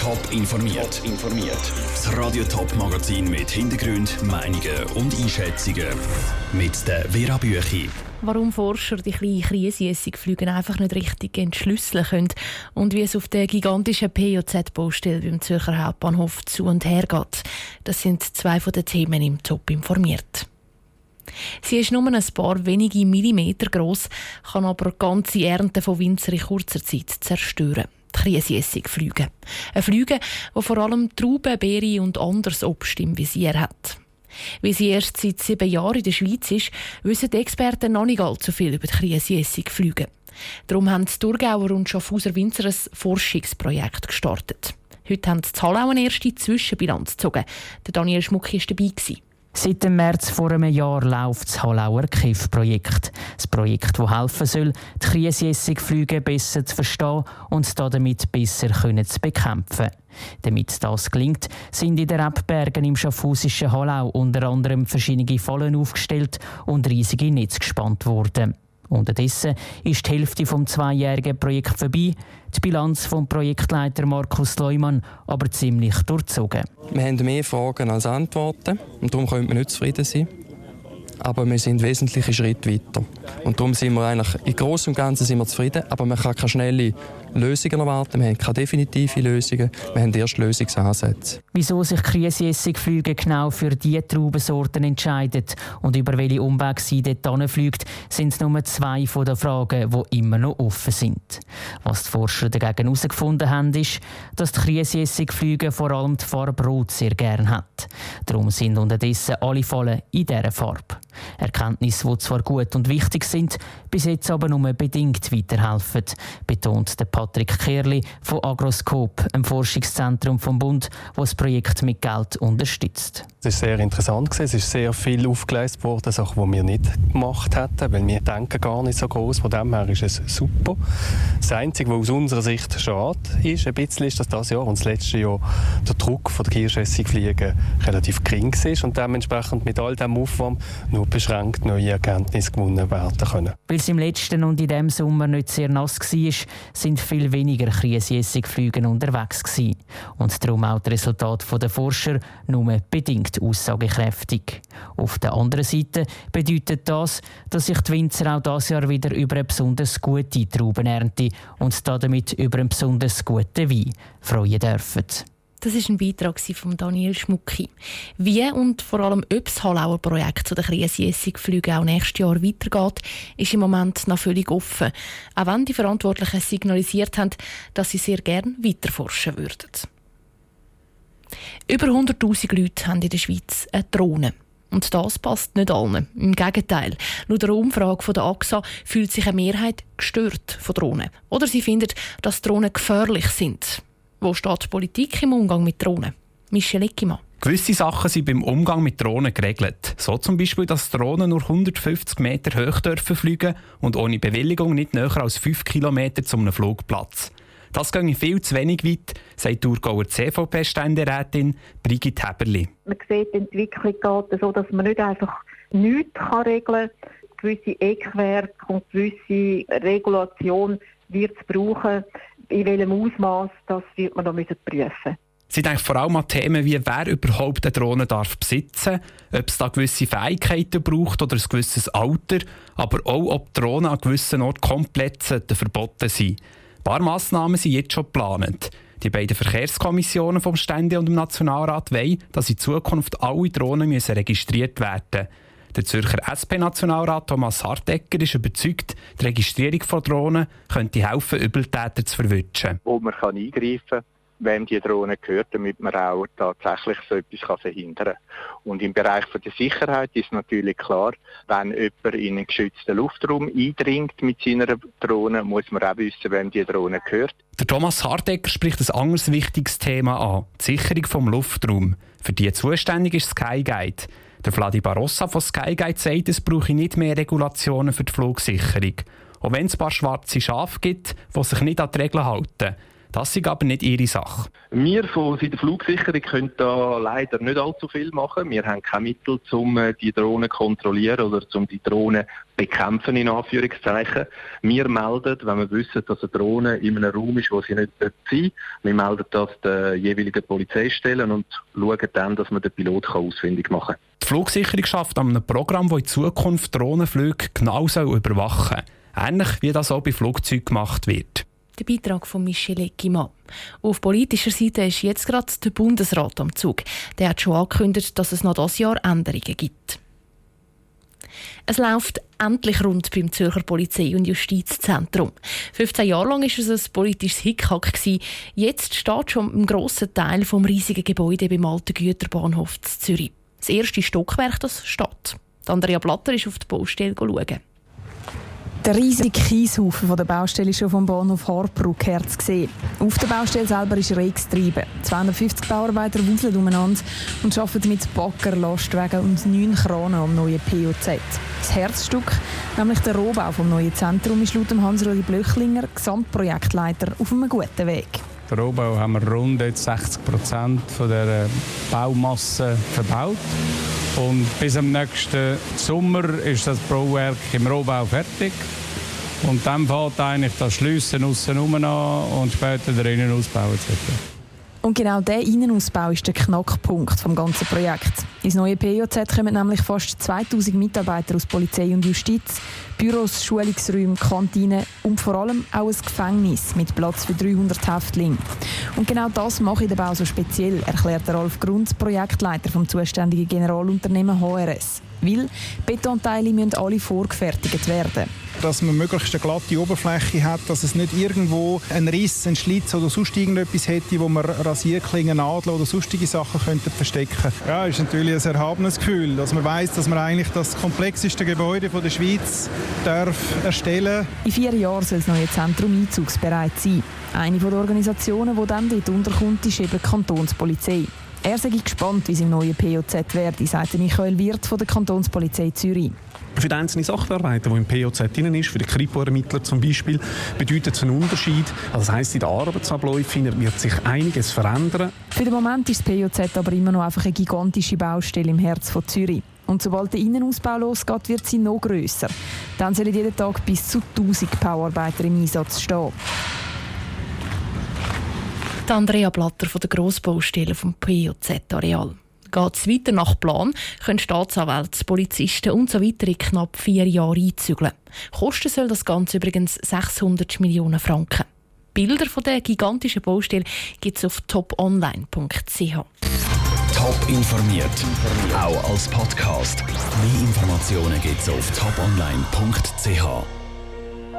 Top informiert. informiert. Das Radio Top Magazin mit Hintergrund, Meinungen und Einschätzungen mit der Vera Büchi. Warum Forscher die kleinen Krisenjessigflüge einfach nicht richtig entschlüsseln können und wie es auf der gigantischen POZ-Baustelle beim Zürcher Hauptbahnhof zu und her geht. Das sind zwei von den Themen im Top informiert. Sie ist nur ein paar wenige Millimeter groß, kann aber ganze Ernten von Winzer in kurzer Zeit zerstören. Die Kriesjessigflüge. Ein Flüge, wo vor allem Trauben, Beere und anderes Obst im Visier hat. Wie sie erst seit sieben Jahren in der Schweiz ist, wissen die Experten noch nicht allzu viel über die Kriesjessigflüge. Darum haben die Thurgauer und Schaffhauser Winzer ein Forschungsprojekt gestartet. Heute haben die Hallau eine erste Zwischenbilanz gezogen. Der Daniel Schmuck war dabei. Seit dem März vor einem Jahr läuft das Hallauer KIF-Projekt. Das Projekt, das helfen soll, die Kriesjessigflüge besser zu verstehen und damit besser zu bekämpfen. Damit das gelingt, sind in den Rebbergen im Schaffhausischen Hallau unter anderem verschiedene Fallen aufgestellt und riesige Netze gespannt worden. Unterdessen ist die Hälfte vom zweijährigen Projekt vorbei, die Bilanz vom Projektleiter Markus Leumann aber ziemlich durchzogen. Wir haben mehr Fragen als Antworten und darum können wir nicht zufrieden sein aber wir sind wesentliche Schritte weiter. Und darum sind wir eigentlich, im Großen und Ganzen sind wir zufrieden, aber man kann keine schnelle Lösungen erwarten, wir haben keine definitive Lösungen, wir haben erst Lösungsansätze. Wieso sich Kriesjessigflüge genau für diese Traubensorten entscheiden und über welche Umwege sie dort fliegt, sind nur zwei von den Fragen, die immer noch offen sind. Was die Forscher dagegen herausgefunden haben, ist, dass die Kriesjessigflüge vor allem die Farbe Rot sehr gern hat. Darum sind unterdessen alle Fallen in dieser Farbe. Erkenntnisse, die zwar gut und wichtig sind, bis jetzt aber nur bedingt weiterhelfen, betont der Patrick Kerli von Agroscope, einem Forschungszentrum vom Bund, das das Projekt mit Geld unterstützt. Es war sehr interessant. Es ist sehr viel aufgeleistet worden, Sachen, die wir nicht gemacht hätten, weil wir denken gar nicht so groß. Von dem her ist es super. Das Einzige, was aus unserer Sicht schade ist, ein bisschen, ist, dass das Jahr und das letzte Jahr der Druck von der Kirschessigfliegen relativ gering ist und dementsprechend mit all dem Aufwand nur beschränkt neue Erkenntnisse gewonnen werden können. Weil es im letzten und in diesem Sommer nicht sehr nass war, sind viel weniger Kriesjessigflüge unterwegs gewesen. Und darum auch das Resultat der Forscher nur bedingt aussagekräftig. Auf der anderen Seite bedeutet das, dass sich die Winzer auch dieses Jahr wieder über eine besonders gute Traubenernte und damit über einen besonders guten Wein freuen dürfen. Das ist ein Beitrag von Daniel Schmucki. Wie und vor allem ob das Hallauer Projekt zu den Krisenjessigflügen auch nächstes Jahr weitergeht, ist im Moment noch völlig offen. Auch wenn die Verantwortlichen signalisiert haben, dass sie sehr gern weiterforschen würden. Über 100.000 Leute haben in der Schweiz eine Drohne. Und das passt nicht allen. Im Gegenteil. Laut einer Umfrage der AXA fühlt sich eine Mehrheit gestört von Drohnen. Oder sie findet, dass Drohnen gefährlich sind. Wo steht die Politik im Umgang mit Drohnen? Michel Eckimann. Gewisse Sachen sind beim Umgang mit Drohnen geregelt. So zum Beispiel, dass Drohnen nur 150 Meter hoch dürfen fliegen und ohne Bewilligung nicht näher als 5 Kilometer zum Flugplatz. Das ginge viel zu wenig weit, sagt die Thurgauer CVP-Ständerätin Brigitte Heberli. Man sieht, die Entwicklung geht so, dass man nicht einfach nichts regeln kann. Gewisse Eckwerke und gewisse Regulation wird es brauchen, in welchem Ausmaß, das wird man noch prüfen müssen. Sie denkt vor allem an Themen wie, wer überhaupt eine Drohne darf besitzen ob es da gewisse Fähigkeiten braucht oder ein gewisses Alter, aber auch, ob Drohnen an gewissen Orten komplett verboten sind. Ein paar Massnahmen sind jetzt schon geplant. Die beiden Verkehrskommissionen vom Stände und dem Nationalrat wollen, dass in Zukunft alle Drohnen registriert werden müssen. Der Zürcher SP-Nationalrat Thomas Hartegger ist überzeugt, die Registrierung von Drohnen könnte helfen, Übeltäter zu verwischen. Wo man kann eingreifen kann, wem die Drohne gehört, damit man auch tatsächlich so etwas verhindern kann. Und im Bereich der Sicherheit ist natürlich klar, wenn jemand in einen geschützten Luftraum eindringt mit seiner Drohne, muss man auch wissen, wem die Drohne gehört. Der Thomas Hardecker spricht ein anderes wichtiges Thema an, die Sicherung vom Luftraum. Für die zuständig ist Skyguide. Der Vladi Barossa von Skyguide sagt, es brauche nicht mehr Regulationen für die Flugsicherung. Auch wenn es ein paar schwarze Schafe gibt, die sich nicht an die Regeln halten. Das ist aber nicht ihre Sache. Wir von der Flugsicherung können da leider nicht allzu viel machen. Wir haben keine Mittel, um äh, die Drohnen zu kontrollieren oder um die Drohnen bekämpfen, in Anführungszeichen. Wir melden, wenn wir wissen, dass eine Drohne in einem Raum ist, wo sie nicht sein wir melden das den jeweiligen Polizeistellen und schauen dann, dass man den Pilot ausfindig machen kann. Die Flugsicherung schafft an einem Programm, das in Zukunft Drohnenflüge genau überwachen soll. Ähnlich wie das auch bei Flugzeugen gemacht wird. Der Beitrag von Michel Eckimann. Auf politischer Seite ist jetzt gerade der Bundesrat am Zug. Der hat schon angekündigt, dass es noch dieses Jahr Änderungen gibt. Es läuft endlich rund beim Zürcher Polizei- und Justizzentrum. 15 Jahre lang war es ein politisches Hickhack. Jetzt steht schon ein grosser Teil des riesigen Gebäudes beim alten Güterbahnhof Zürich. Das erste Stockwerk das steht. Andrea Blatter ist auf die Baustelle schauen. Der riesige Kieshaufen der Baustelle ist schon vom Bahnhof Harbrück her zu sehen. Auf der Baustelle selber ist Rex getrieben. 250 Bauarbeiter wuseln umeinander und arbeiten mit Bagger, Lastwagen und neun Kranen am neuen POZ. Das Herzstück, nämlich der Rohbau vom neuen Zentrum, ist laut Hans-Rudi Blöchlinger, Gesamtprojektleiter, auf einem guten Weg. Der Rohbau haben wir rund 60 Prozent der Baumasse verbaut. Und bis am nächsten Sommer ist das Bauwerk im Rohbau fertig. Und dann fängt eigentlich das Schliessen aussen an und später der Innenausbau etc. Und genau dieser Innenausbau ist der Knackpunkt des ganzen Projekts. Ins neue PJZ kommen nämlich fast 2000 Mitarbeiter aus Polizei und Justiz, Büros, Schulungsräume, Kantinen und vor allem auch ein Gefängnis mit Platz für 300 Häftlinge. Und genau das mache ich den Bau so speziell, erklärt Rolf Grund, Projektleiter vom zuständigen Generalunternehmen HRS. Weil Betonteile müssen alle vorgefertigt werden dass man möglichst eine glatte Oberfläche hat, dass es nicht irgendwo einen Riss, einen Schlitz oder sonst irgendetwas hätte, wo man Rasierklingen, Nadeln oder sonstige Sachen könnte verstecken. Ja, ist natürlich ein erhabenes Gefühl, dass man weiß, dass man eigentlich das komplexeste Gebäude der Schweiz darf erstellen. In vier Jahren soll das neue Zentrum einzugsbereit sein. Eine der Organisationen, die dann dort unterkommt, ist eben die Kantonspolizei. Er sei gespannt, wie es im neuen POZ werde, sagte Michael Wirth von der Kantonspolizei Zürich. Für den einzelnen Sachbearbeiter, der im POZ drin ist, für den Kripo-Ermittler zum Beispiel, bedeutet es einen Unterschied. Also das heisst, in den Arbeitsabläufen wird sich einiges verändern. Für den Moment ist das POZ aber immer noch einfach eine gigantische Baustelle im Herz von Zürich. Und sobald der Innenausbau losgeht, wird sie noch grösser. Dann sollen jeden Tag bis zu 1000 Bauarbeiter im Einsatz stehen. Die Andrea Blatter von der Grossbaustelle vom POZ-Areal. Geht es weiter nach Plan, können Staatsanwälte, Polizisten und so in knapp vier Jahren einzügeln. Kosten soll das Ganze übrigens 600 Millionen Franken. Bilder von der gigantischen Baustelle gibt es auf toponline.ch. Top informiert, auch als Podcast. Mehr Informationen gibt es auf toponline.ch.